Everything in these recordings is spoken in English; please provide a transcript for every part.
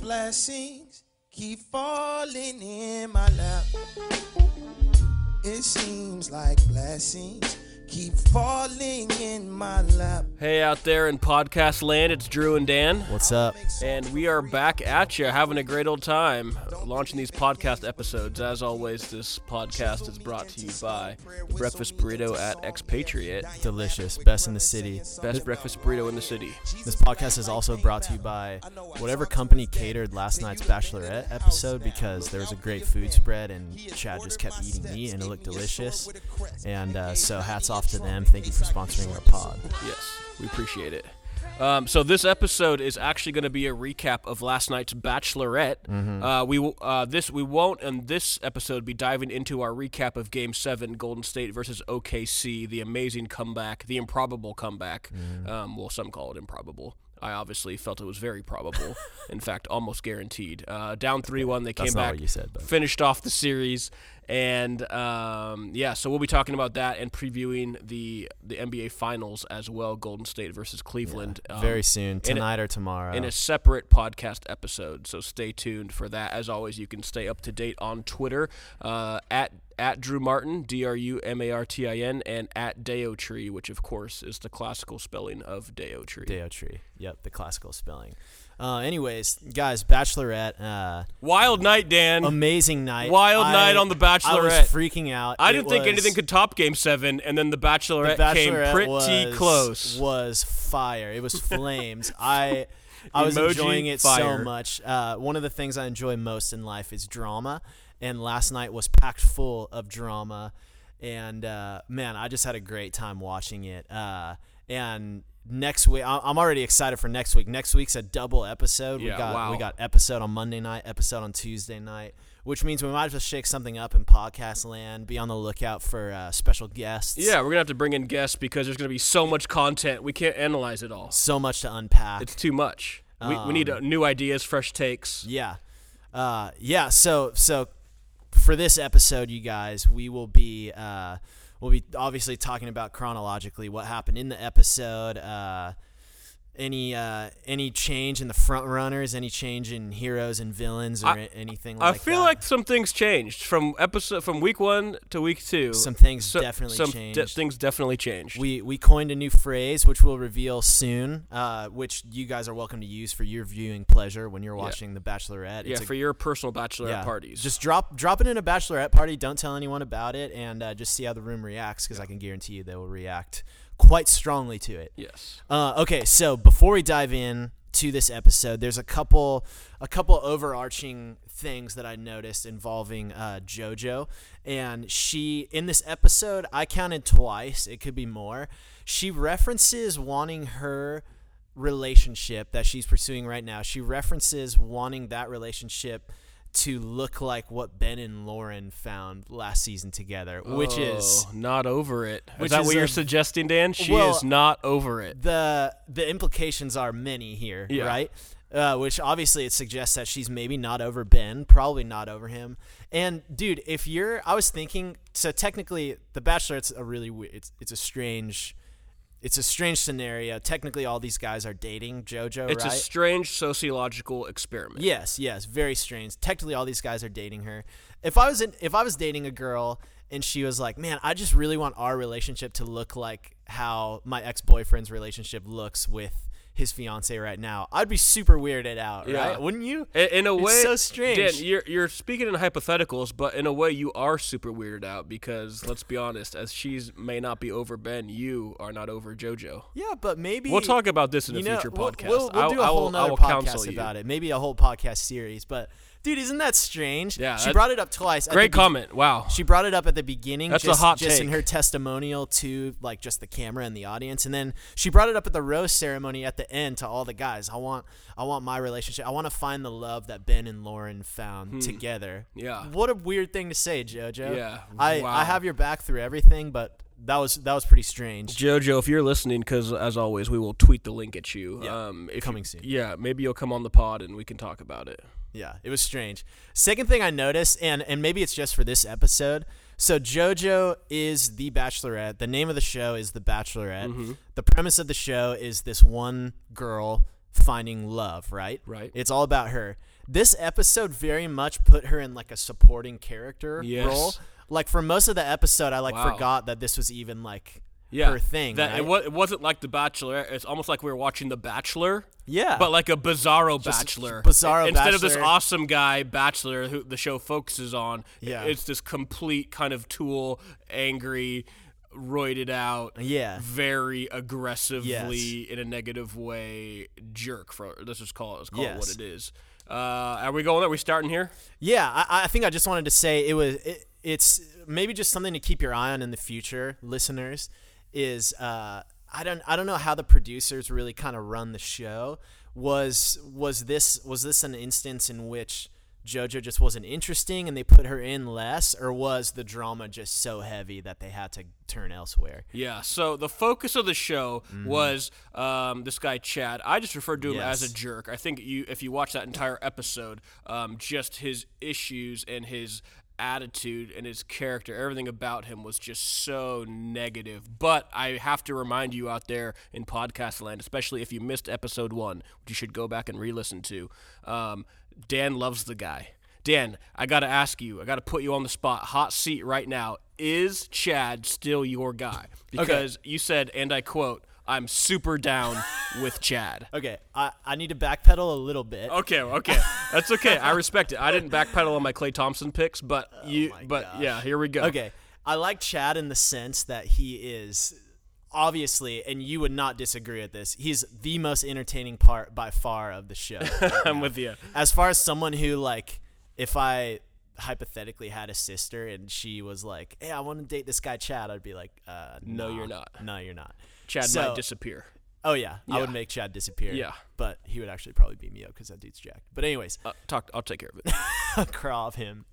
blessings keep falling in my lap. It seems like blessings keep falling in my lap. Hey, out there in podcast land, it's Drew and Dan. What's up? And we are back at you, having a great old time launching these podcast episodes. As always, this podcast is brought to you by the Breakfast Burrito at Expatriate. Delicious. Best in the city. Best breakfast burrito in the city. This podcast is also brought to you by whatever company catered last night's Bachelorette episode because there was a great food spread and Chad just kept eating meat and it looked delicious. And uh, so hats off to them. Thank you for sponsoring our pod. Yes, we appreciate it. Um, so this episode is actually going to be a recap of last night's Bachelorette. Uh, we w- uh, this we won't in this episode be diving into our recap of Game Seven, Golden State versus OKC, the amazing comeback, the improbable comeback. Um, well, some call it improbable. I obviously felt it was very probable. in fact, almost guaranteed. Uh, down three one, they That's came not back, what you said, finished off the series, and um, yeah, so we'll be talking about that and previewing the the NBA Finals as well, Golden State versus Cleveland. um, Very soon, in a- tonight or tomorrow. in a separate podcast episode. So stay tuned for that. As always, you can stay up to date on Twitter uh, at at Drew Martin, D R U M A R T I N, and at Deo Tree, which of course is the classical spelling of Deo Tree. Deo tree. Yep, the classical spelling. Uh, anyways, guys, Bachelorette. Uh, Wild night, Dan. amazing night. Wild I- night on The I was Bachelorette. freaking out. I didn't think was- anything could top Game Seven, and then the Bachelorette, The came pretty was, close. Was fire. It was flames. I I was Emoji enjoying it fire. so much. Uh, one of the things I enjoy most in life is drama, and last night was packed full of drama. And uh, man, I just had a great time watching it. Uh, and next week, I'm already excited for next week. Next week's a double episode. Yeah, we got wow. we got episode on Monday night, episode on Tuesday night. Which means we might as well shake something up in podcast land. Be on the lookout for uh, special guests. yeah, we're gonna have to bring in guests because there's gonna be so much content we can't analyze it all. so much to unpack. It's too much. We, we need uh, new ideas, fresh takes. Yeah. Uh, yeah. So so for this episode, you guys, we will be uh, we'll be obviously talking about chronologically what happened in the episode. Uh, any uh, any change in the front runners, any change in heroes and villains, or I- anything like that? I feel that? like some things changed from episode from week one to week two. Some things So- definitely some changed. things definitely changed. we we coined a new phrase, which we'll reveal soon, uh, which you guys are welcome to use for your viewing pleasure when you're watching The Bachelorette. yeah, It's a for your personal bachelorette yeah, parties. Just drop drop it in a bachelorette party. Don't tell anyone about it, and uh, just see how the room reacts. Because I can guarantee you they will react quite strongly to it. yes. Uh, okay, so before we dive in to this episode, there's a couple a couple overarching things that I noticed involving uh, JoJo, and she in this episode I counted twice. It could be more. She references wanting her relationship that she's pursuing right now. She references wanting that relationship to look like what Ben and Lauren found last season together, which is Oh, not over it. Is that is what you're suggesting, Dan? She Well, is not over it. the the implications are many here, Yeah. right? Uh, which obviously it suggests that she's maybe not over Ben, probably not over him. And dude, if you're, I was thinking, so technically, The Bachelor, it's a really it's it's a strange, it's a strange scenario. Technically, all these guys are dating JoJo, It's right? a strange sociological experiment. Yes, yes, very strange. Technically, all these guys are dating her. If I was in, if I was dating a girl and she was like, "Man, I just really want our relationship to look like how my ex boyfriend's relationship looks with his fiance right now," I'd be super weirded out, Yeah. right? Wouldn't you? In, in a It's way, so strange. Dan, you're you're speaking in hypotheticals, but in a way, you are super weirded out because let's be honest, as she's may not be over Ben, you are not over JoJo. Yeah, but maybe We'll talk about this in a know, future we'll- podcast. We'll, we'll I- do a I whole will- I will podcast counsel you. about it. Maybe a whole podcast series. But dude, isn't that strange? Yeah, she brought it up twice. Great be- comment. Wow. She brought it up at the beginning. That's a just, hot just in her testimonial to like just the camera and the audience, and then she brought it up at the rose ceremony at the end to all the guys. I want, I want my relationship. I want to find the love that Ben and Lauren found together. Hmm. Yeah. What a weird thing to say, JoJo. Yeah, I, wow. I have your back through everything, but that was that was pretty strange. Jojo, if you're listening, because as always, we will tweet the link at you. Yeah, um, if coming you- soon. Yeah, maybe you'll come on the pod and we can talk about it. Yeah, it was strange. Second thing I noticed, and and maybe it's just for this episode. So JoJo is the Bachelorette. The name of the show is The Bachelorette. Mm-hmm. The premise of the show is this one girl finding love, right? Right. It's all about her. This episode very much put her in like a supporting character Yes. role. Like for most of the episode, I like Wow. forgot that this was even like yeah, her thing. That right? it, wa- it wasn't like The Bachelor. It's almost like we were watching The Bachelor. yeah, But like a bizarro Just bachelor. bizarro Instead of this awesome guy bachelor who the show focuses on, Yeah. it's this complete kind of tool, angry, roided out, Yeah. very aggressively in a negative way jerk. For let's just call it, let's call it what it is. Uh, are we going? Are we starting here? Yeah, I, I think I just wanted to say it was it, it's maybe just something to keep your eye on in the future, listeners. Is uh, I don't I don't know how the producers really kind of run the show. Was was this was this an instance in which JoJo just wasn't interesting and they put her in less, or was the drama just so heavy that they had to turn elsewhere? Yeah. So the focus of the show was um, this guy Chad. I just referred to him as a jerk. I think you, if you watch that entire episode, um, just his issues and his attitude and his character, everything about him was just so negative. But I have to remind you out there in podcast land, especially if you missed episode one, which you should go back and re-listen to. Um, Dan loves the guy. Dan, I got to ask you, I got to put you on the spot, hot seat right now. Is Chad still your guy? Because you said, and I quote, I'm super down with Chad. Okay, I, I need to backpedal a little bit. Okay, okay. That's okay. I respect it. I didn't backpedal on my Klay Thompson picks, but you Oh my but gosh. yeah, here we go. Okay. I like Chad in the sense that he is obviously, and you would not disagree with this, he's the most entertaining part by far of the show. I'm with you. as far as someone who, like, if I hypothetically had a sister and she was like, hey, I want to date this guy Chad, I'd be like, uh, No, nah. you're not. No, you're not. Chad So- might disappear. Oh, yeah. I would make Chad disappear. Yeah. But he would actually probably beat me up because that dude's jacked. But, anyways. Uh, talk I'll take care of it. crawl of him.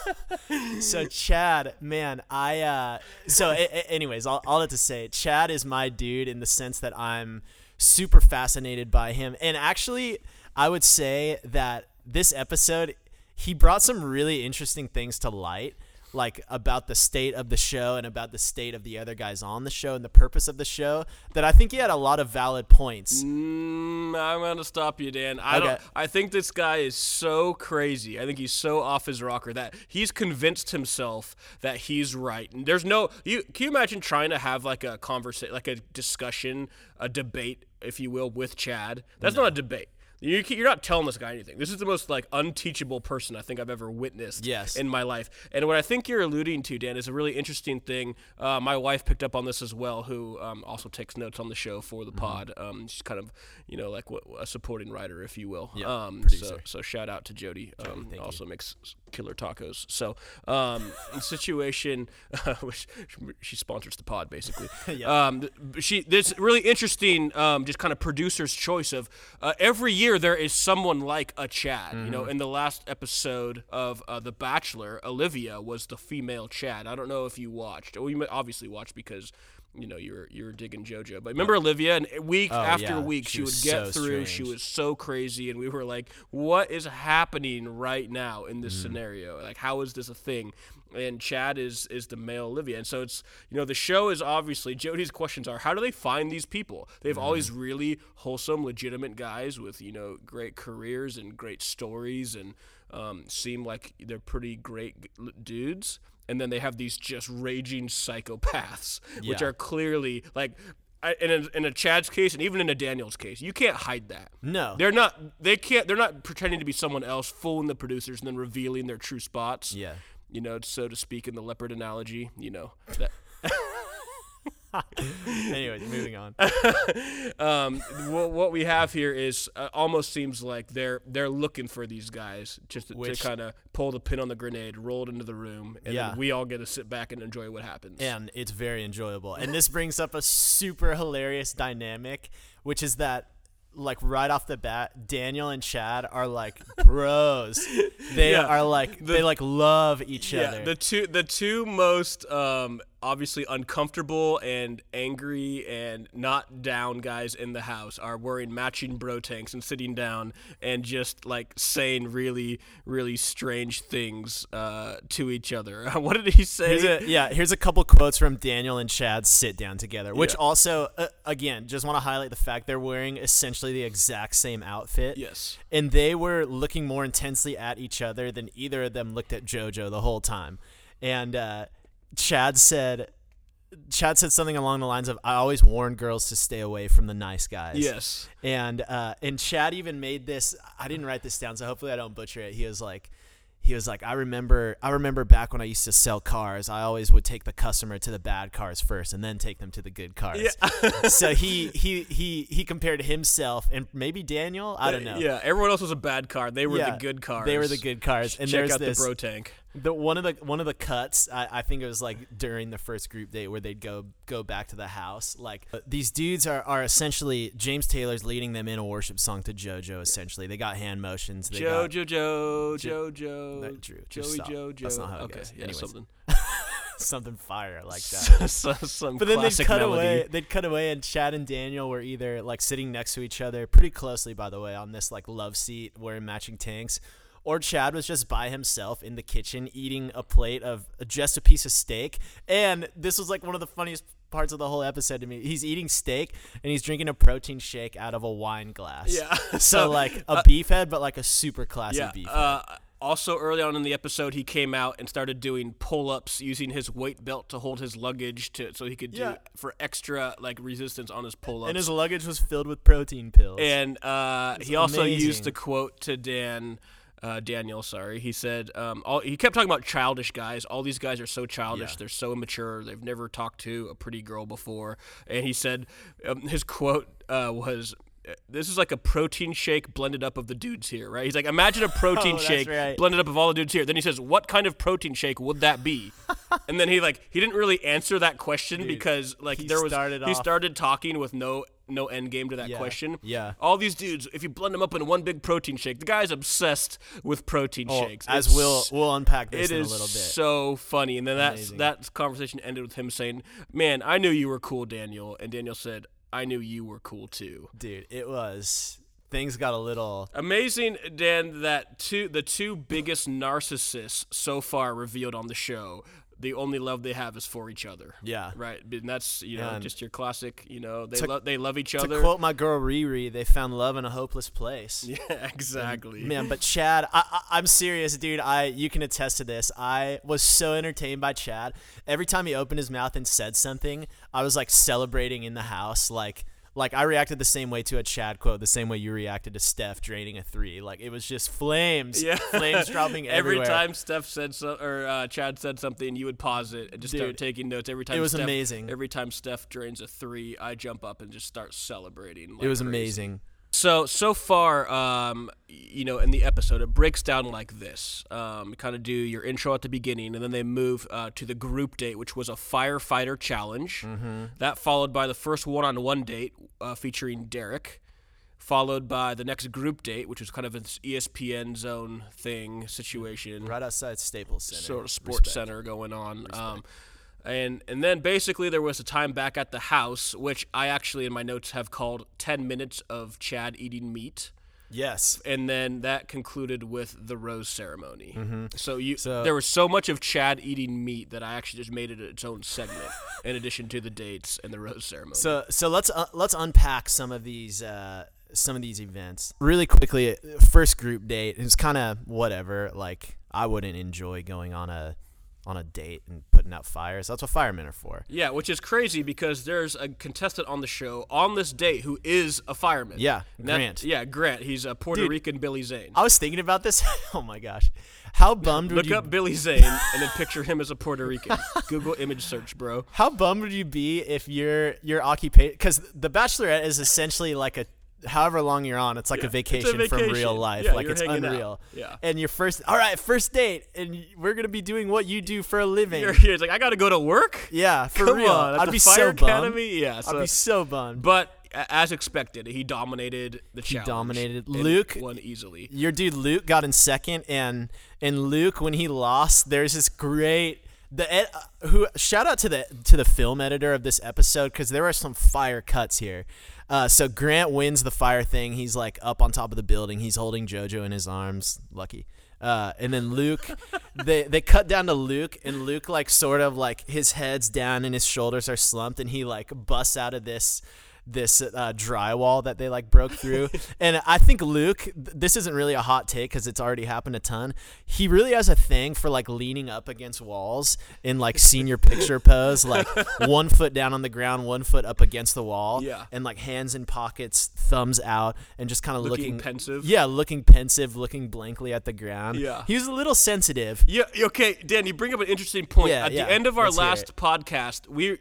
so Chad, man, I uh so a- a- anyways, all, all that to say, Chad is my dude in the sense that I'm super fascinated by him. And actually, I would say that this episode he brought some really interesting things to light like about the state of the show and about the state of the other guys on the show and the purpose of the show that I think he had a lot of valid points. Mm, I'm gonna stop you, Dan. I don't. I think this guy is so crazy. I think he's so off his rocker that he's convinced himself that he's right. And there's no. You can you imagine trying to have like a conversation, like a discussion, a debate, if you will, with Chad? That's not a debate. You, you're not telling this guy anything. This is the most like unteachable person I think I've ever witnessed Yes. in my life. And what I think you're alluding to, Dan, is a really interesting thing. Uh, my wife picked up on this as well, who um, also takes notes on the show for the pod. Um, she's kind of, you know, like what, a supporting writer, if you will. Yeah, um. So, so shout out to Jody. Um, thank you. also makes killer tacos. So, um, situation, which she sponsors the pod basically. Yeah. Um, she this really interesting, um, just kind of producer's choice of uh, every year there is someone like a Chad. You Mm-hmm. know, in the last episode of uh, The Bachelor, Olivia was the female Chad. I don't know if you watched. Well, you obviously watched because. You know, you're you're digging JoJo, but remember Olivia, and week Oh, after yeah. week, She she, would get so through. She was so crazy, and we were like, "What is happening right now in Mm. this scenario? Like, how is this a thing?" And Chad is is the male Olivia, and so it's you know the show is obviously Jody's questions are how do they find these people? They have all these Mm-hmm. really wholesome, legitimate guys with you know great careers and great stories, and um, seem like they're pretty great dudes. And then they have these just raging psychopaths, which Yeah. are clearly like. I- In a, in a Chad's case, and even in a Daniel's case, you can't hide that. No. They're not. They can't. They're not pretending to be someone else, fooling the producers, and then revealing their true spots. Yeah. You know, so to speak, in the leopard analogy. You know. That, Anyways, moving on. um, what, what we have here is uh, almost seems like they're they're looking for these guys just to, Which- kind of pull the pin on the grenade, roll it into the room, and Yeah. we all get to sit back and enjoy what happens. and it's very enjoyable. And this brings up a super hilarious dynamic, which is that like right off the bat, Daniel and Chad are like bros. They Yeah. are like they like love each Yeah, other. the two the two most um, obviously uncomfortable and angry and not down guys in the house are wearing matching bro tanks and sitting down and just like saying really really strange things uh, to each other. what did he say? Here's a, yeah, here's a couple quotes from Daniel and Chad sit down together, which Yeah. also, uh, again, just want to highlight the fact they're wearing essentially the exact same outfit. yes. And they were looking more intensely at each other than either of them looked at JoJo the whole time. And uh, Chad said, Chad said something along the lines of, "I always warn girls to stay away from the nice guys." Yes. And uh, and Chad even made this. I didn't write this down, so hopefully I don't butcher it. He was like, he was like, I remember, I remember back when I used to sell cars. I always would take the customer to the bad cars first, and then take them to the good cars. Yeah. so he he he he compared himself and maybe Daniel. I don't know. Yeah, everyone else was a bad car. They were Yeah, the good cars. They were the good cars. And Check there's out this the bro tank. The one of the one of the cuts I, I think it was like during the first group date where they'd go go back to the house like uh, these dudes are, are essentially james taylor's leading them in a worship song to jojo essentially they got hand motions they got Joe, Joe, Joe, Joe, Joe, That- Drew, Joey, Joe. That's not how it okay, goes. yeah, Anyways. something. something fire like that some, some but then they'd cut melody. away they'd cut away and chad and daniel were either like sitting next to each other pretty closely by the way on this like love seat wearing matching tanks or chad was just by himself in the kitchen eating a plate of just a piece of steak and this was like one of the funniest parts of the whole episode to me he's eating steak and he's drinking a protein shake out of a wine glass Yeah. so So, like a beef head but like a super classy Yeah. beef head. Uh, also, early on in the episode, he came out and started doing pull-ups using his weight belt to hold his luggage to so he could do Yeah. for extra like resistance on his pull-ups. and his luggage was filled with protein pills And uh, he also used amazing. the quote to Dan. Uh, Daniel, sorry, he said. Um, all, he kept talking about childish guys. All these guys are so childish. Yeah. They're so immature. They've never talked to a pretty girl before. And he said, um, his quote uh, was, "This is like a protein shake blended up of the dudes here, right?" He's like, "Imagine a protein Oh, shake right. blended up of all the dudes here." Then he says, "What kind of protein shake would that be?" and then he like he didn't really answer that question because like there was started he off- started talking with no no end game to that Yeah, question. yeah. All these dudes, if you blend them up in one big protein shake, the guy's obsessed with protein Well, shakes. as It's- we'll we'll unpack this in a little bit so funny. And then that that conversation ended with him saying, "Man, I knew you were cool, Daniel." And Daniel said, "I knew you were cool too." dude it was things got a little Amazing, Dan. That two the two biggest narcissists so far revealed on the show. The only love they have is for each other. Yeah. right. And that's you know And just your classic. You know they to- they love each other. to quote my girl Riri, they found love in a hopeless place. yeah, exactly. Man, but Chad, I, I, I'm serious, dude. I you can attest to this. I was so entertained by Chad. Every time he opened his mouth and said something, I was like celebrating in the house. Like, like I reacted the same way to a Chad quote, the same way you reacted to Steph draining a three. Like it was just flames, Yeah. flames dropping everywhere. Every time Steph said so, or uh, Chad said something, you would pause it and just start taking notes. Every time it was Steph, amazing. Every time Steph drains a three, I jump up and just start celebrating. it was crazy. amazing. So so far, um, you know, in the episode, it breaks down like this. Um, kind of do your intro at the beginning, and then they move uh, to the group date, which was a firefighter challenge. Mm-hmm. That followed by the first one-on-one date uh, featuring Derek, followed by the next group date, which was kind of an ESPN zone thing situation Right outside Staples Center. sort of sports Respect. center going on. And and then basically there was a time back at the house, which I actually in my notes have called ten minutes of Chad eating meat. Yes. And then that concluded with the rose ceremony. So you, Mm-hmm. So- there was so much of Chad eating meat that I actually just made it its own segment, in addition to the dates and the rose ceremony. So so let's uh, let's unpack some of these uh, some of these events really quickly. First group date is kind of whatever. Like I wouldn't enjoy going on a on a date and putting out fires. That's what firemen are for. yeah, which is crazy because there's a contestant on the show on this date who is a fireman. Yeah, that- Grant. yeah, Grant. He's a Puerto Dude. Rican Billy Zane. I was thinking about this. oh my gosh, how bummed would you Look you up Billy Zane and then picture him as a Puerto Rican. Google image search, bro. how bummed would you be if your your occupation because the Bachelorette is essentially like a however long you're on, it's like a, vacation from vacation. real life. Yeah, like you're it's hanging out. unreal. Yeah. And your first, all right, first date, and we're gonna be doing what you do for a living. You're. It's like I got to go to work. yeah, for Come real. on, I'd be so bummed. academy. Yeah, I'd be so bummed. but as expected, he dominated the challenge. dominated. Luke- won easily. Your dude Luke got in second, and and Luke when he lost, there's this great the ed, uh, who shout out to the to the film editor of this episode because there are some fire cuts here. Uh, so Grant wins the fire thing. He's like up on top of the building. He's holding JoJo in his arms. Lucky. Uh, and then Luke, they they cut down to Luke, and Luke like sort of like his head's down and his shoulders are slumped, and he like busts out of this this uh, drywall that they like broke through. and I think Luke, this isn't really a hot take because it's already happened a ton. He really has a thing for like leaning up against walls in like senior picture pose, like one foot down on the ground, one foot up against the wall, Yeah. and like hands in pockets, thumbs out, and just kind of Looking looking, pensive. Yeah, looking pensive, looking blankly at the ground. Yeah. he was a little sensitive. Yeah. Okay, Dan, you bring up an interesting point. Yeah, At yeah, the end of our let's last podcast, we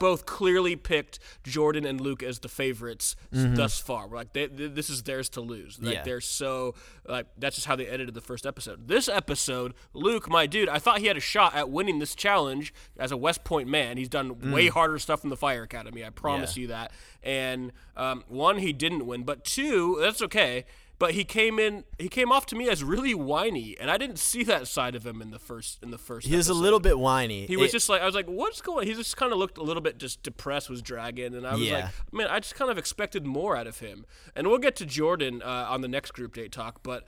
both clearly picked Jordan and Luke as the favorites s- thus far. Like, they, th- this is theirs to lose. Like Yeah. they're so like that's just how they edited the first episode. This episode, Luke, my dude, I thought he had a shot at winning this challenge as a West Point man. He's done way harder stuff in the Fire Academy. I promise Yeah. you that. And um, one, he didn't win, but two, that's okay. But he came in. He came off to me as really whiny, and I didn't see that side of him in the first. In the first, He was a little bit whiny. He was just like I was like, what's going? He just kind of looked a little bit just depressed, was dragging, and I was like, man, I just kind of expected more out of him. And we'll get to Jordan uh, on the next group date talk, but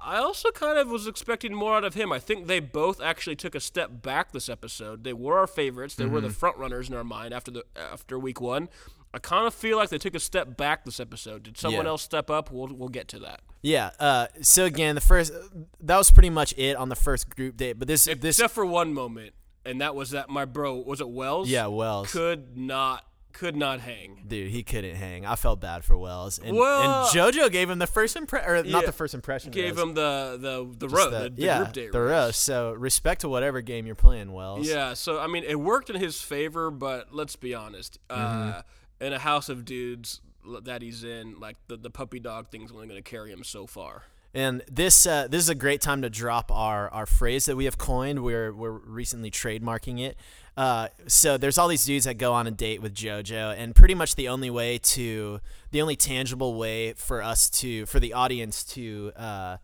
I also kind of was expecting more out of him. I think they both actually took a step back this episode. They were our favorites. They were Mm-hmm. the front runners in our mind after the after week one. I kind of feel like they took a step back this episode. Did someone Yeah. else step up? We'll we'll get to that. yeah. Uh, so again, the first that was pretty much it on the first group date. But this this Except for one moment, and that was that my bro was it Wells? yeah Wells. could not could not hang. Dude, he couldn't hang. I felt bad for Wells, and, Well- and JoJo gave him the first impression, or Yeah. not the first impression. Gave him the the the roast, the- the, the yeah, group date the roast. roast. So respect to whatever game you're playing, Wells. Yeah, so I mean, it worked in his favor, but let's be honest. Mm-hmm. Uh, in a house of dudes that he's in, like the, the puppy dog thing's only going to carry him so far. And this uh, this is a great time to drop our, our phrase that we have coined. We're we're recently trademarking it. Uh, so there's all these dudes that go on a date with JoJo, and pretty much the only way to the only tangible way for us to for the audience to uh,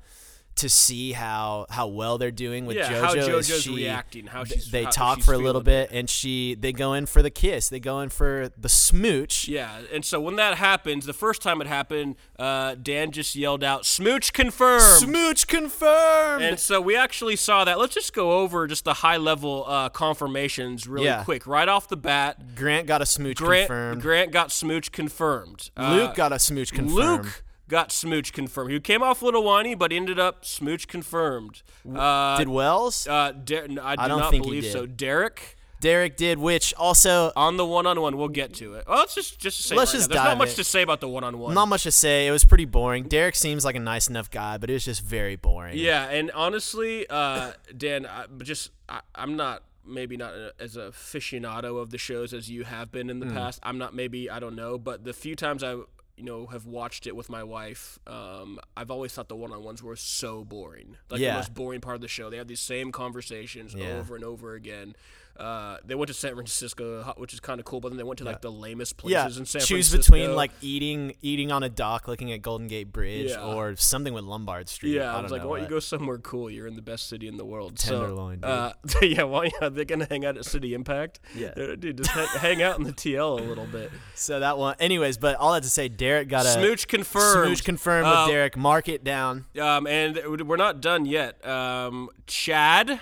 to see how how well they're doing with Yeah, JoJo how JoJo's she, reacting, how she's- they how talk she's for a little bit, and she they go in for the kiss. They go in for the smooch. Yeah, and so when that happens, the first time it happened, uh, Dan just yelled out, "Smooch confirmed." Smooch confirmed. And so we actually saw that. Let's just go over just the high level uh, confirmations really Yeah. quick. Right off the bat, Grant got a smooch Grant, confirmed. Grant got smooch confirmed. Uh, Luke got a smooch confirmed. Luke got smooch confirmed. He came off a little whiny, but ended up smooch confirmed. Uh, Did Wells? uh, Der- no, I do don't not think believe so. Derek Derek did, which also on the one-on-one. We'll get to it. Well, let's just just say Let's right just now, There's dive not much in. to say about the one-on-one. not much to say. It was pretty boring. Derek seems like a nice enough guy, but it was just very boring. Yeah, and honestly, uh, Dan, I, just I, I'm not maybe not a, as a aficionado of the shows as you have been in the past. I'm not maybe I don't know, but the few times I you know have watched it with my wife, um, I've always thought the one-on-ones were so boring. Like Yeah. the most boring part of the show. They have these same conversations Yeah. over and over again. Uh, they went to San Francisco, which is kind of cool, but then they went to like the lamest Yeah, places in San choose Francisco. between like eating eating on a dock looking at Golden Gate Bridge Yeah. or something with Lombard Street. Yeah, I, I was like, why don't you go somewhere cool? You're in the best city in the world. Tenderloin, so, uh, yeah, why are they gonna hang out at City Impact? Yeah. Uh, dude, just hang, hang out in the TL a little bit. So that one, anyways. But all that to say, Derek got a Smooch confirmed. Smooch confirmed Uh, with Derek. Mark it down, Um, and we're not done yet. Um, Chad.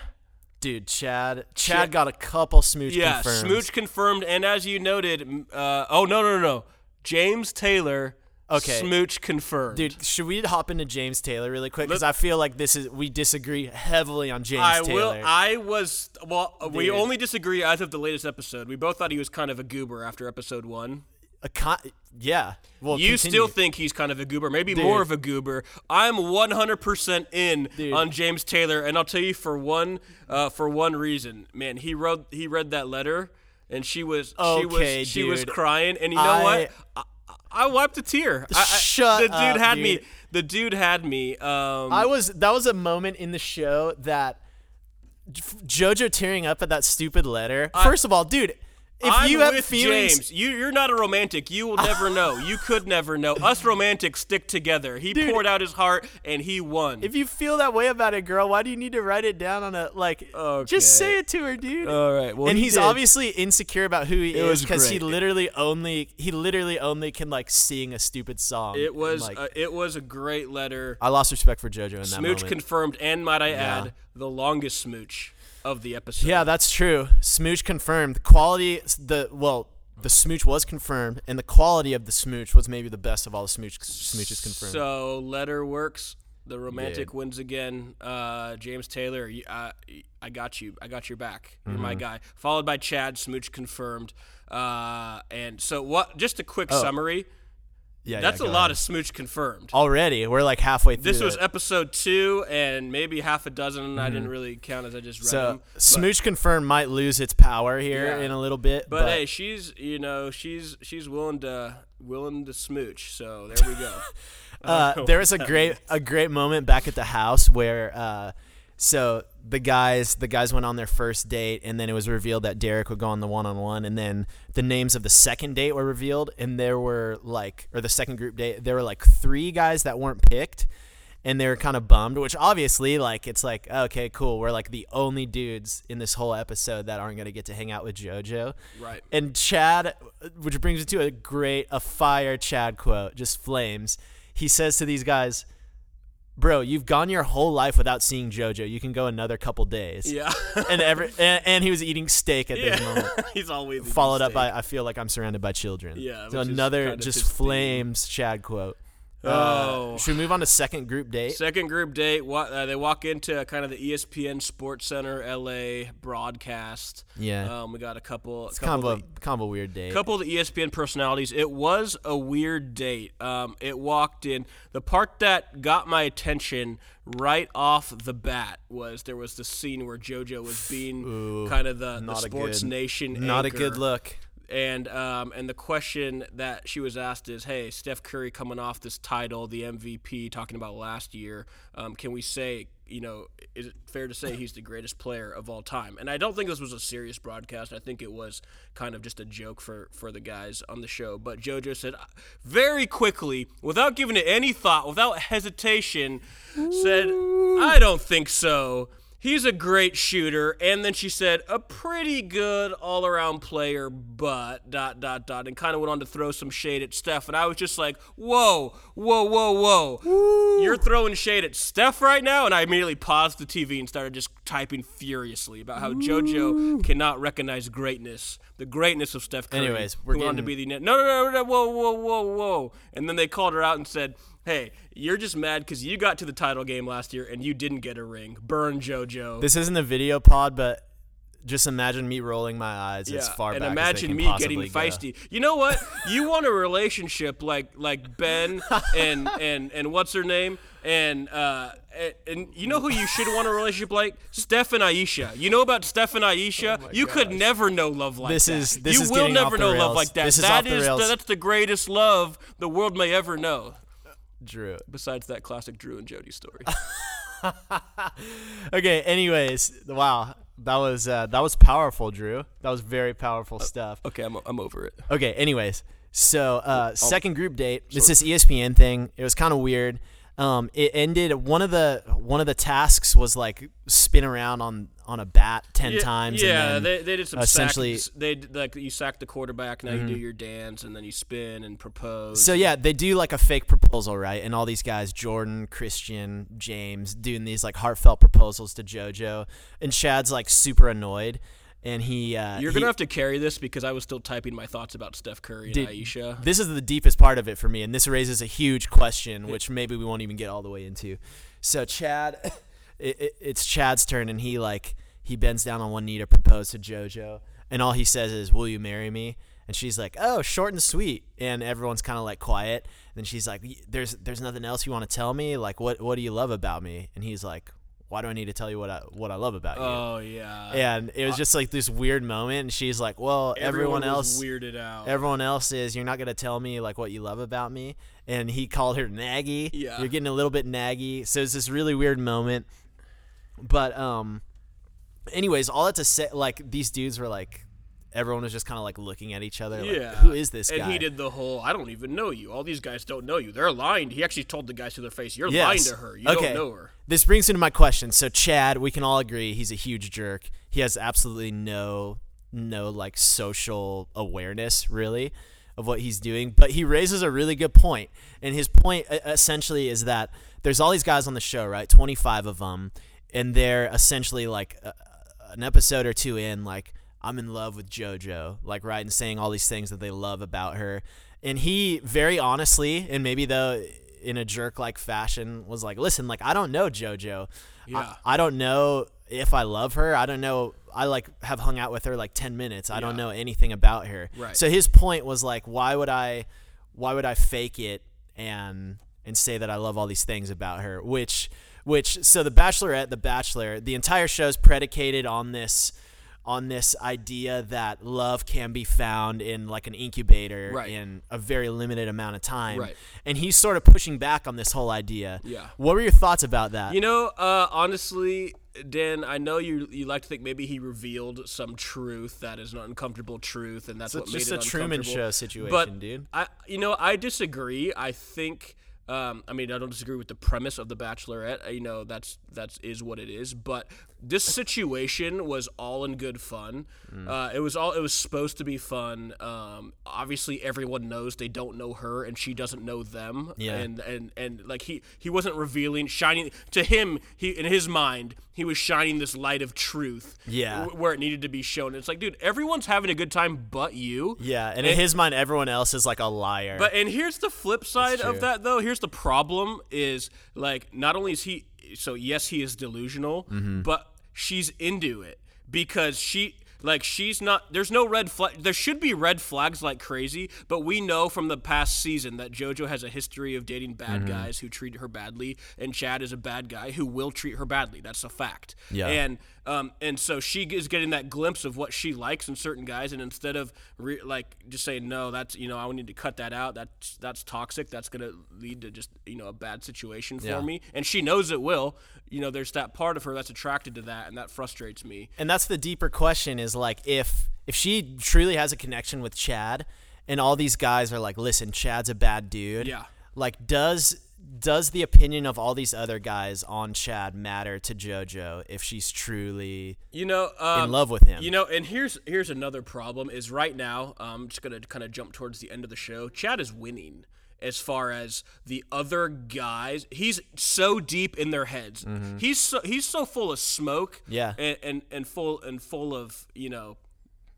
Dude. Chad, Chad Chad- got a couple smooch Yeah, confirmed. Smooch confirmed. And as you noted, uh, oh no no no no, James Taylor. Okay. Smooch confirmed. Dude, should we hop into James Taylor really quick? Because I feel like this is we disagree heavily on James I Taylor. will. I was well. We only disagree as of the latest episode. We both thought he was kind of a goober after episode one. A con- yeah. Well, You continue. still think he's kind of a goober, maybe more of a goober. I'm 100% in Dude. on James Taylor, and I'll tell you for one, uh, for one reason, man. He wrote, he read that letter, and she was, she Okay, was, she was crying, and you know I- what? I, I wiped a tear. I, Shut The dude up, had me. The dude had me. Um, I was that was a moment in the show that JoJo tearing up at that stupid letter. First of all, dude, if I'm you have with feelings, James. You, you're not a romantic. You will never know. You could never know. Us romantics stick together. He Dude. poured out his heart and he won. if you feel that way about a girl, why do you need to write it down on a like? Just say it to her, dude. All right. Well, and he he's did. obviously insecure about who he It is because he literally only he literally only can like sing a stupid song. It and, was like, uh, it was a great letter. I lost respect for JoJo in that Smooch moment. confirmed, and might I Yeah. add, the longest smooch of the episode. Yeah, that's true. Smooch confirmed. The quality, the well, the smooch was confirmed, and the quality of the smooch was maybe the best of all the smooch smooches confirmed. So letter works. The romantic Dude. wins again. Uh, James Taylor, you- uh, I got you. I got your back. You're my Mm-hmm. guy. Followed by Chad Smooch confirmed. Uh, and so what? Just a quick summary. Yeah, That's yeah, a lot ahead. of smooch confirmed. already. We're like halfway through. This was it. episode two, and maybe half a dozen. I didn't really count as I just read Mm-hmm. so them. But- smooch confirmed might lose its power here Yeah. in a little bit, But, but, hey, she's you know she's she's willing to willing to smooch. So there we go. uh, there was a great a great moment back at the house where uh, so the guys the guys went on their first date and then it was revealed that Derek would go on the one on one and then the names of the second date were revealed and there were like or the second group date there were like three guys that weren't picked and they were kind of bummed which obviously like it's like okay cool we're like the only dudes in this whole episode that aren't going to get to hang out with JoJo right. and Chad, which brings me to a great, a fire Chad quote, just flames. He says to these guys, "Bro, you've gone your whole life without seeing JoJo. You can go another couple days." Yeah. And every and, and he was eating steak at this moment. He's always Followed up steak. by, "I feel like I'm surrounded by children." Yeah, So another just his theme. flames Chad quote. Oh. Uh, should we move on to second group date? Second group date. wa- Uh, they walk into kind of the ESPN SportsCenter LA broadcast. Yeah. Um, we got a couple. it's couple kind of a kind of a weird date. couple of the ESPN personalities. It was a weird date. Um, it walked in. The part that got my attention right off the bat was there was the scene where JoJo was being kind of the, the Sports good- Nation. Not a good look. And um, and the question that she was asked is, "Hey, Steph Curry coming off this title, the MVP, talking about last year. Um, can we say, you know, is it fair to say he's the greatest player of all time?" And I don't think this was a serious broadcast. I think it was kind of just a joke for for the guys on the show. But JoJo said very quickly, without giving it any thought, without hesitation, said, "I don't think so." He's a great shooter, and then she said a pretty good all-around player, but dot dot dot, and kind of went on to throw some shade at Steph, and I was just like, whoa, whoa, whoa, whoa, you're throwing shade at Steph right now, and I immediately paused the TV and started just typing furiously about how JoJo cannot recognize greatness, the greatness of Steph Curry. Anyways, we're went to be the net. No, no, no, no, whoa, whoa, whoa, whoa, and then they called her out and said. Hey, you're just mad because you got to the title game last year and you didn't get a ring. Burn JoJo. This isn't a video pod, but just imagine me rolling my eyes as far and back imagine as they can me possibly getting go. feisty. You know what? You want a relationship like like Ben and and and what's her name? And uh and, and you know who you should want a relationship like? Steph and Ayesha. You know about Steph and Ayesha? you could never know love like This that. is- this you is will never off the know love like that. This is That off the is rails. that's the greatest love the world may ever know. Drew. Besides that classic Drew and Jody story. Okay. Anyways, wow, that was uh, that was powerful, Drew. That was very powerful stuff. okay, I'm I'm over it. Okay. Anyways, so uh, second group date. It's this ESPN thing. It was kind of weird. Um, it ended. One of the one of the tasks was like spin around on on a bat ten Yeah, times. Yeah, and then they, they did some essentially- Sack, they like you sack the quarterback. Now you do your dance, and then you spin and propose. So yeah, they do like a fake proposal, right? And all these guys, Jordan, Christian, James, doing these like heartfelt proposals to JoJo, and Chad's like super annoyed, and he uh, You're he- gonna have to carry this because I was still typing my thoughts about Steph Curry and Dude, Ayesha. This is the deepest part of it for me, and this raises a huge question, which maybe we won't even get all the way into. So Chad, it, it, it's Chad's turn, and he like he bends down on one knee to propose to JoJo, and all he says is, "Will you marry me?" And she's like, "Oh, short and sweet," and everyone's kind of like quiet. And then she's like, "There's there's nothing else you want to tell me? Like, what what do you love about me?" And he's like, "Why do I need to tell you what I what I love about you?" Oh yeah. and it was just like this weird moment, and she's like, "Well, everyone, was else." weirded out. Everyone else is you're not gonna tell me like what you love about me, and he called her naggy. Yeah. you're getting a little bit naggy. So it's this really weird moment. But um, anyways, all that to say, like these dudes were like, everyone was just kind of like looking at each other. Like, Yeah. who is this and guy? he did the whole I don't even know you. All these guys don't know you. They're lying. He actually told the guys to their face, You're lying to her. You okay. don't know her. This brings me to my question. So Chad, we can all agree he's a huge jerk. He has absolutely no no like social awareness really of what he's doing, but he raises a really good point. And his point uh, essentially is that there's all these guys on the show, right? 25 of them, and they're essentially like uh, an episode or two in like I'm in love with JoJo, like right and saying all these things that they love about her. And he very honestly, and maybe though in a jerk like fashion, was like, "Listen, like I don't know JoJo. Yeah. I, I don't know if I love her. I don't know. I like have hung out with her like 10 minutes. I don't know anything about her." Right. So his point was like, "Why would I why would I fake it and and say that I love all these things about her?" Which which so the Bachelorette, the Bachelor, the entire show is predicated on this on this idea that love can be found in like an incubator Right. in a very limited amount of time. Right. And he's sort of pushing back on this whole idea. Yeah. What were your thoughts about that? You know, uh, honestly, Dan, I know you you like to think maybe he revealed some truth that is an uncomfortable truth, and that's It's what made just it a Truman. Show situation, but dude. I, you know, I disagree. I think. Um, I mean, I don't disagree with the premise of the Bachelorette. You know, that's that's is what it is. But this situation was all in good fun. Mm. Uh, it was all. It was supposed to be fun. Um, obviously, everyone knows they don't know her, and she doesn't know them. Yeah. And and and like he he wasn't revealing, shining to him. He in his mind, he was shining this light of truth. Yeah. w- where it needed to be shown. It's like, dude, everyone's having a good time, but you. yeah, and in his mind, everyone else is like a liar. But and here's the flip side of that though. Here's the problem is like not only is he so yes he is delusional, Mm-hmm. but she's into it because she like she's not there's no red flag there should be red flags like crazy but we know from the past season that jojo has a history of dating bad Mm-hmm. guys who treat her badly and chad is a bad guy who will treat her badly that's a fact Yeah. and um, and so she is getting that glimpse of what she likes in certain guys, and instead of re- like just saying no, that's you know I need to cut that out. That's that's toxic. That's gonna lead to just you know a bad situation for Yeah. me, and she knows it will. You know, there's that part of her that's attracted to that, and that frustrates me. and that's the deeper question is like if if she truly has a connection with Chad and all these guys are like listen Chad's a bad dude Yeah. like does does the opinion of all these other guys on Chad matter to JoJo if she's truly You know, um, in love with him You know, and here's here's another problem is right now. um, I'm just gonna kind of jump towards the end of the show. Chad is winning as far as the other guys. He's so deep in their heads. He's so he's so full of smoke. Mm-hmm. Yeah. and, and and full and full of you know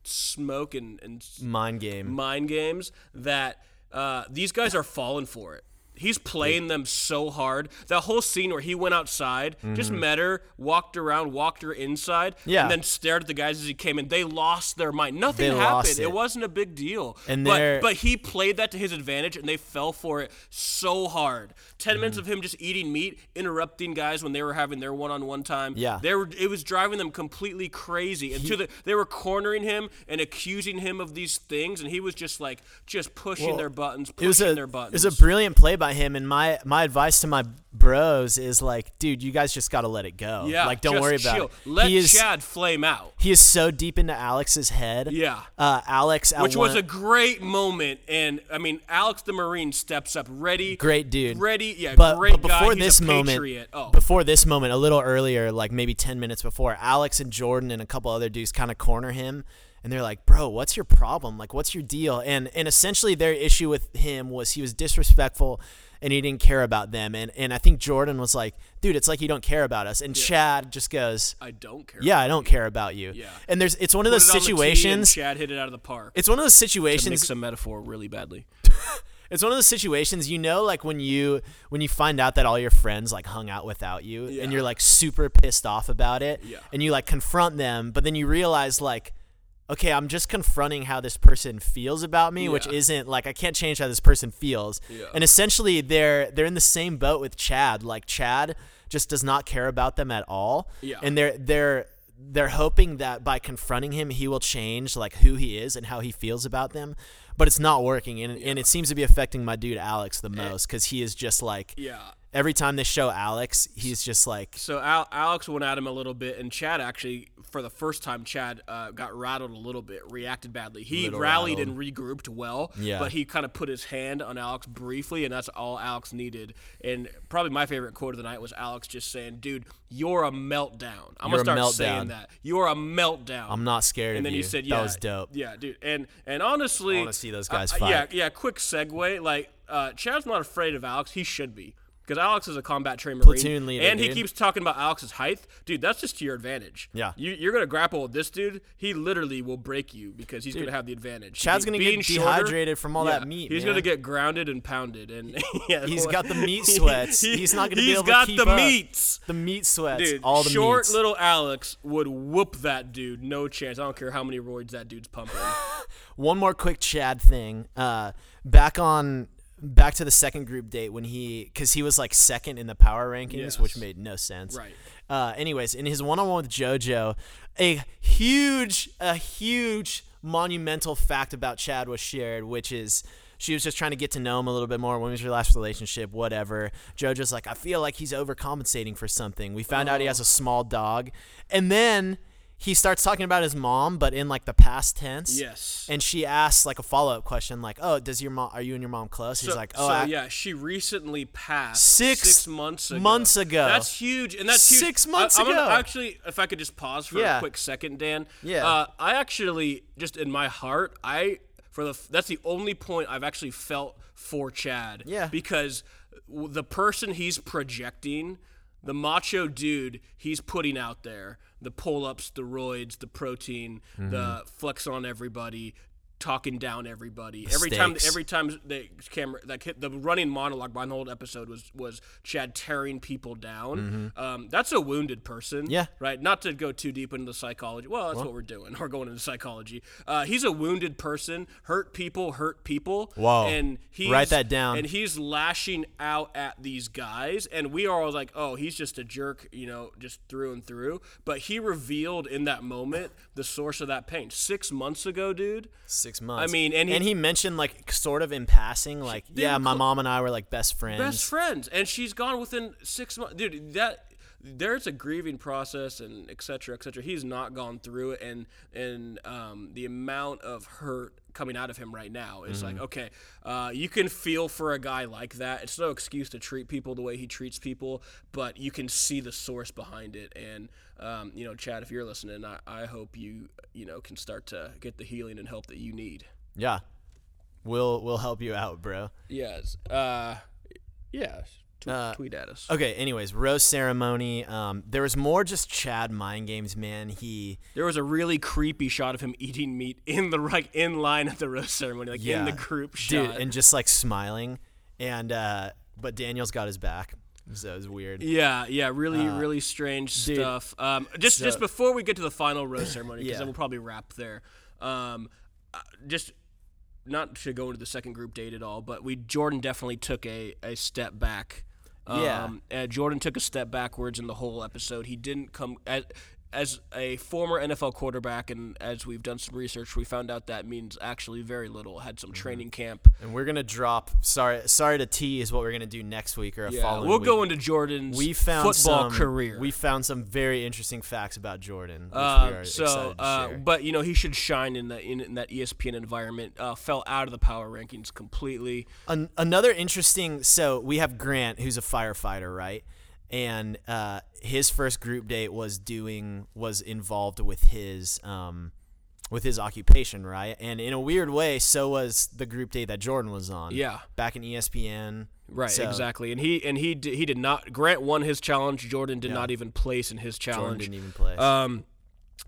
smoke and and mind game mind games that uh, these guys are falling for it. He's playing them so hard. That whole scene where he went outside, just met her, walked around, walked her inside, Mm-hmm. Yeah. and then stared at the guys as he came in. They lost their mind. Nothing They happened. It. it. wasn't a big deal. And but but he played that to his advantage, and they fell for it so hard. 10 minutes Mm-hmm. of him just eating meat, interrupting guys when they were having their one-on-one time. Yeah. they were. It was driving them completely crazy. And to the, they were cornering him and accusing him of these things, and he was just like just pushing Well, their buttons, it was pushing a their it was a brilliant play by him and my my advice to my bros is like dude you guys just got to let it go. Yeah, like don't worry about chill. it. Let he is Chad flame out. he is so deep into Alex's head. Yeah. uh Alex Which was one- a great moment, and I mean, Alex the Marine steps up, ready, great dude. Ready, yeah, but, great but before this moment oh, before this moment a little earlier like maybe 10 minutes before alex and jordan and a couple other dudes kind of corner him and they're like bro what's your problem like what's your deal and and essentially their issue with him was he was disrespectful and he didn't care about them and and i think jordan was like dude it's like you don't care about us and chad just goes I don't care. yeah i don't care about you Yeah. and there's it's one of Put those situations Chad hit it out of the park. it's one of those to situations mix a metaphor really badly. It's one of those situations, you know, like when you when you find out that all your friends like hung out without you, Yeah. and you're like super pissed off about it, Yeah. and you like confront them, but then you realize like, okay, I'm just confronting how this person feels about me, which isn't like I can't change how this person feels, Yeah. and essentially they're they're in the same boat with Chad. Like Chad just does not care about them at all, Yeah. and they're they're they're hoping that by confronting him he will change like who he is and how he feels about them but it's not working and, and it seems to be affecting my dude alex the eh. most because he is just like Yeah. every time they show alex he's just like So Al- Alex went at him a little bit, and Chad actually for the first time, Chad uh, got rattled a little bit, reacted badly. He Little rallied rattled. and regrouped well, Yeah. but he kind of put his hand on Alex briefly, and that's all Alex needed. And probably my favorite quote of the night was Alex just saying, "Dude, you're a meltdown." I'm You're gonna start meltdown. saying that. You're a meltdown. I'm not scared and of then you. you said, That was dope. Yeah, dude." And and honestly, I wanna see those guys uh, fight. Yeah, yeah. Quick segue. Like, uh, Chad's not afraid of Alex. He should be. Because Alex is a combat trained marine, Platoon leader, and he dude. keeps talking about Alex's height, dude. That's just to your advantage. Yeah. you, you're gonna grapple with this dude. He literally will break you because he's gonna have the advantage. Chad's gonna get being shorter- dehydrated from all that meat, He's man. gonna get grounded and pounded, and yeah, He's got the meat sweats. he- He's not gonna be able to keep He's got the up. meats. The meat sweats. Dude, all the short meats. little Alex would whoop that dude. No chance. I don't care how many roids that dude's pumping. One more quick Chad thing. Uh, back on back to the second group date when he because he was like second in the power rankings, which made no sense. Right. Uh, anyways, in his one-on-one with JoJo, a huge, a huge monumental fact about Chad was shared, which is. She was just trying to get to know him a little bit more. When was your last relationship? Whatever. JoJo's like, I feel like he's overcompensating for something. We found out he has a small dog. And then he starts talking about his mom, but in like the past tense. Yes. And she asks like a follow up question, like, "Oh, does your mom? Are you and your mom close?" He's like, "Oh, so I- yeah, she recently passed Six six months ago. months ago. That's huge, and that's huge. Six months I, I'm gonna ago. actually, if I could just pause for Yeah. a quick second, Dan. Yeah. Uh, I actually, just in my heart, I for the that's the only point I've actually felt for Chad. Yeah. Because the person he's projecting. The macho dude he's putting out there, the pull ups, the roids, the protein, Mm-hmm. the flex on everybody, talking down everybody. every time every time the camera like the running monologue behind the whole episode was was Chad tearing people down. Um, that's a wounded person. Mm-hmm. Yeah. Right. Not to go too deep into the psychology. Well, that's what we're doing. We're going into psychology. Uh, he's a wounded person. Hurt people. Hurt people. Whoa. And he's Write that down. And he's lashing out at these guys, and we are all like, "Oh, he's just a jerk," you know, just through and through. But he revealed in that moment the source of that pain. Six months ago, dude. six months. I mean, and he- mentioned like sort of in passing, like, yeah, my mom and I were like best friends. best friends and she's gone within six months dude that there's a grieving process and et cetera et cetera he's not gone through it and and um, the amount of hurt coming out of him right now. Is like okay uh, you can feel for a guy like that. It's no excuse to treat people the way he treats people but you can see the source behind it. And um, you know chad if you're listening I, I hope you you know can start to get the healing and help that you need. Yeah, we'll we'll help you out, bro. yes. Uh, yeah tweet, Uh, tweet at us Okay. Anyways, rose ceremony. Um, there was more just Chad mind games, man. He There was a really creepy shot of him eating meat in the like in line at the rose ceremony, like in the group dude, shot. and just like smiling, and uh, but Daniel's got his back, so it was weird. yeah, yeah, really, really strange Uh, dude, stuff. Um, just just before we get to the final rose ceremony, because Yeah. then we'll probably wrap there. Um, uh, just not to go into the second group date at all, but we Jordan definitely took a, a step back. Yeah. Um, uh, Jordan took a step backwards in the whole episode. He didn't come as a former NFL quarterback, and as we've done some research, we found out that means actually very little. Had Mm-hmm. some training camp. And we're gonna drop. Sorry, sorry to tease what we're gonna do next week or a Yeah, following. we'll week. go into Jordan's we found football some, career. We found some very interesting facts about Jordan, which we Um, are so, uh, but you know, he should shine in that in, in that ESPN environment. Uh, fell out of the power rankings completely. An- another interesting. So we have Grant, who's a firefighter, right? And uh, his first group date was doing was involved with his um, with his occupation, right? And in a weird way, so was the group date that Jordan was on. Yeah. back in ESPN. Right, So exactly, and he and he did, he did not. Grant won his challenge. Jordan did Yeah. not even place in his challenge. Jordan didn't even play. um,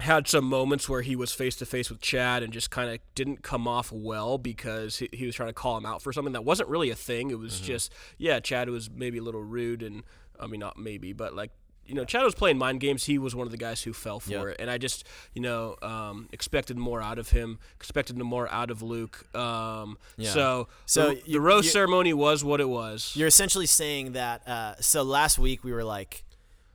had some moments where he was face to face with Chad and just kind of didn't come off well because he, he was trying to call him out for something that wasn't really a thing. It was just yeah, Chad was maybe a little rude and I mean not maybe, but like you know, Chad was playing mind games. He was one of the guys who fell for Yeah. it, and I just you know um, expected more out of him. Expected more out of Luke. Um, Yeah. So So the, the rose ceremony was what it was. You're essentially saying that. Uh, so last week we were like,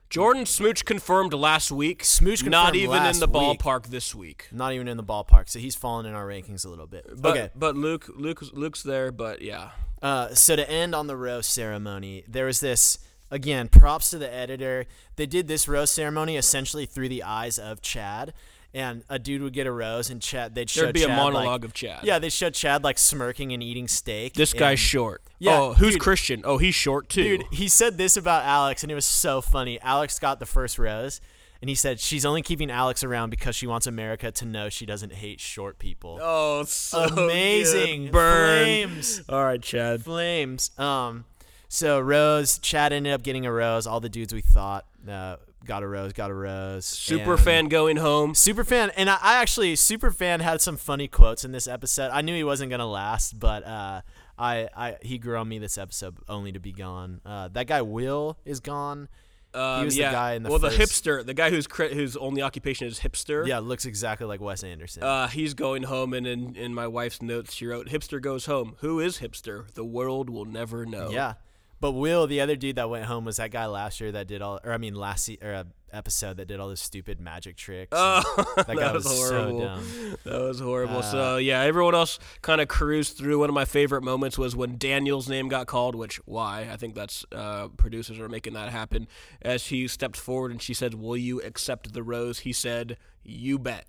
Jordan Smooch confirmed last week. Smooch confirmed not even in the week. ballpark this week. not even in the ballpark, so he's fallen in our rankings a little bit. But, okay. but Luke, Luke, Luke's there. But yeah, Uh, so to end on the rose ceremony, there was this again, props to the editor. They did this rose ceremony essentially through the eyes of Chad. And a dude would get a rose, and Chad they'd show There'd be a monologue like- of Chad. Yeah, they showed Chad like smirking and eating steak. This guy's short. Yeah, Oh, who's dude. Christian? Oh, he's short too. Dude, he said this about Alex, and it was so funny. Alex got the first rose, and he said she's only keeping Alex around because she wants America to know she doesn't hate short people. Oh, so Amazing. good. Burn. Flames. All right, Chad. Flames. Um, so Rose, Chad ended up getting a rose. All the dudes we thought uh, got a rose, got a rose. Super And- fan going home. Super fan, and I, I actually super fan had some funny quotes in this episode. I knew he wasn't gonna last, but uh, I, I he grew on me this episode only to be gone. Uh, that guy Will is gone. Um, he was the guy in the well, first- the hipster, the guy whose whose only occupation is hipster. Yeah, looks exactly like Wes Anderson. Uh, he's going home, and in, in my wife's notes, she wrote, "Hipster goes home. Who is hipster? The world will never know." yeah, but Will, the other dude that went home, was that guy last year that did all, or I mean last se- or uh, episode that did all those stupid magic tricks. Oh, that, guy was, was so horrible. dumb. That was horrible. Uh, so yeah, everyone else kind of cruised through. One of my favorite moments was when Daniel's name got called. Which why? I think that's uh, producers are making that happen. As he stepped forward and she said, "Will you accept the rose?" He said, "You bet."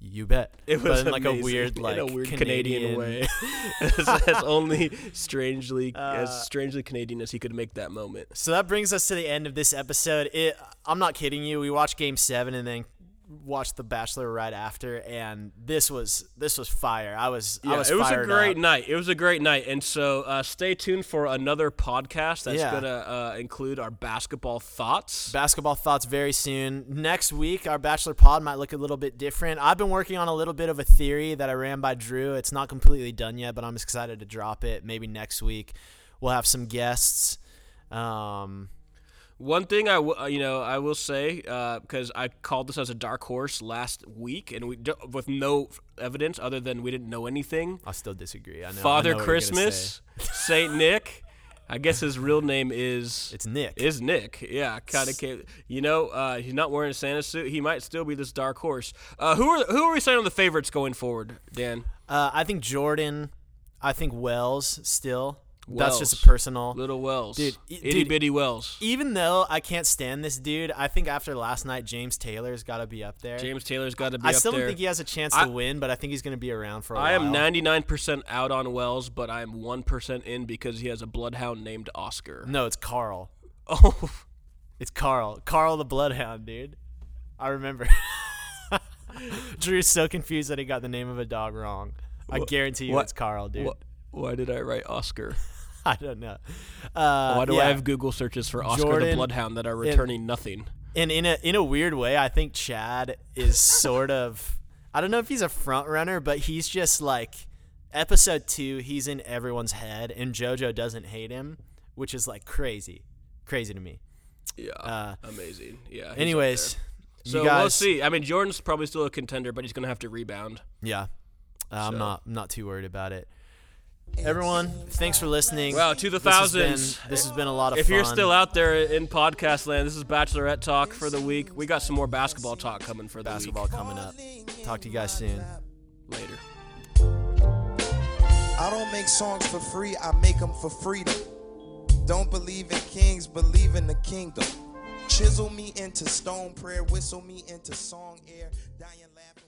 You bet. It was but in like a weird, like in a weird Canadian, Canadian, way, as, as only strangely Uh, as strangely Canadian as he could make that moment. So that brings us to the end of this episode. It, I'm not kidding you. We watched Game Seven and then watched The Bachelor right after, and this was this was fire. I was I was it was a great up. night. It was a great night, and so uh, stay tuned for another podcast that's Yeah. gonna uh, include our basketball thoughts. Basketball thoughts very soon. Next week, our Bachelor pod might look a little bit different. I've been working on a little bit of a theory that I ran by Drew. It's not completely done yet, but I'm excited to drop it. Maybe next week we'll have some guests. Um, One thing I w- uh, you know I will say because I called this as a dark horse last week, and we d- with no evidence other than we didn't know anything. I still disagree. I know. I Father know gonna say. Christmas, Saint Nick. I guess his real name is It's Nick. is Nick. Yeah, kind of came. You know, uh, he's not wearing a Santa suit. He might still be this dark horse. Uh, who are who are we saying are the favorites going forward, Dan? Uh, I think Jordan. I think Wells still. That's just a personal. Little Wells, Dude, e- itty dude, bitty Wells. Even though I can't stand this dude, I think after last night, James Taylor's got to be up there. James Taylor's got to be up. There. I still there. don't think he has a chance I- to win, but I think he's going to be around for a I while. I am 99% out on Wells, but I am 1% in because he has a bloodhound named Oscar. No, it's Carl. Oh, It's Carl. Carl the Bloodhound, dude. I remember. Drew's so confused that he got the name of a dog wrong. I guarantee you what- it's Carl, dude. wh- why did I write Oscar? I don't know. Uh, Why do yeah. I have Google searches for Oscar the Bloodhound that are returning nothing? And in a in a weird way, I think Chad is sort of I don't know if he's a front runner, but he's just like episode two, he's in everyone's head and JoJo doesn't hate him, which is like crazy. Crazy to me. Yeah, Uh, amazing. Yeah. Anyways, so guys we'll see. I mean, Jordan's probably still a contender, but he's gonna have to rebound. Yeah. Uh, I'm not I'm not too worried about it. Everyone, thanks for listening. Wow, to the This has been- thousands. This has been a lot of fun. If fun. you're still out there in podcast land, this is Bachelorette talk for the week. We got some more basketball talk coming for the basketball coming up. Talk to you guys soon. later. I don't make songs for free, I make them for freedom. Don't believe in kings, believe in the kingdom. Chisel me into stone prayer, whistle me into song air, dying laughing with.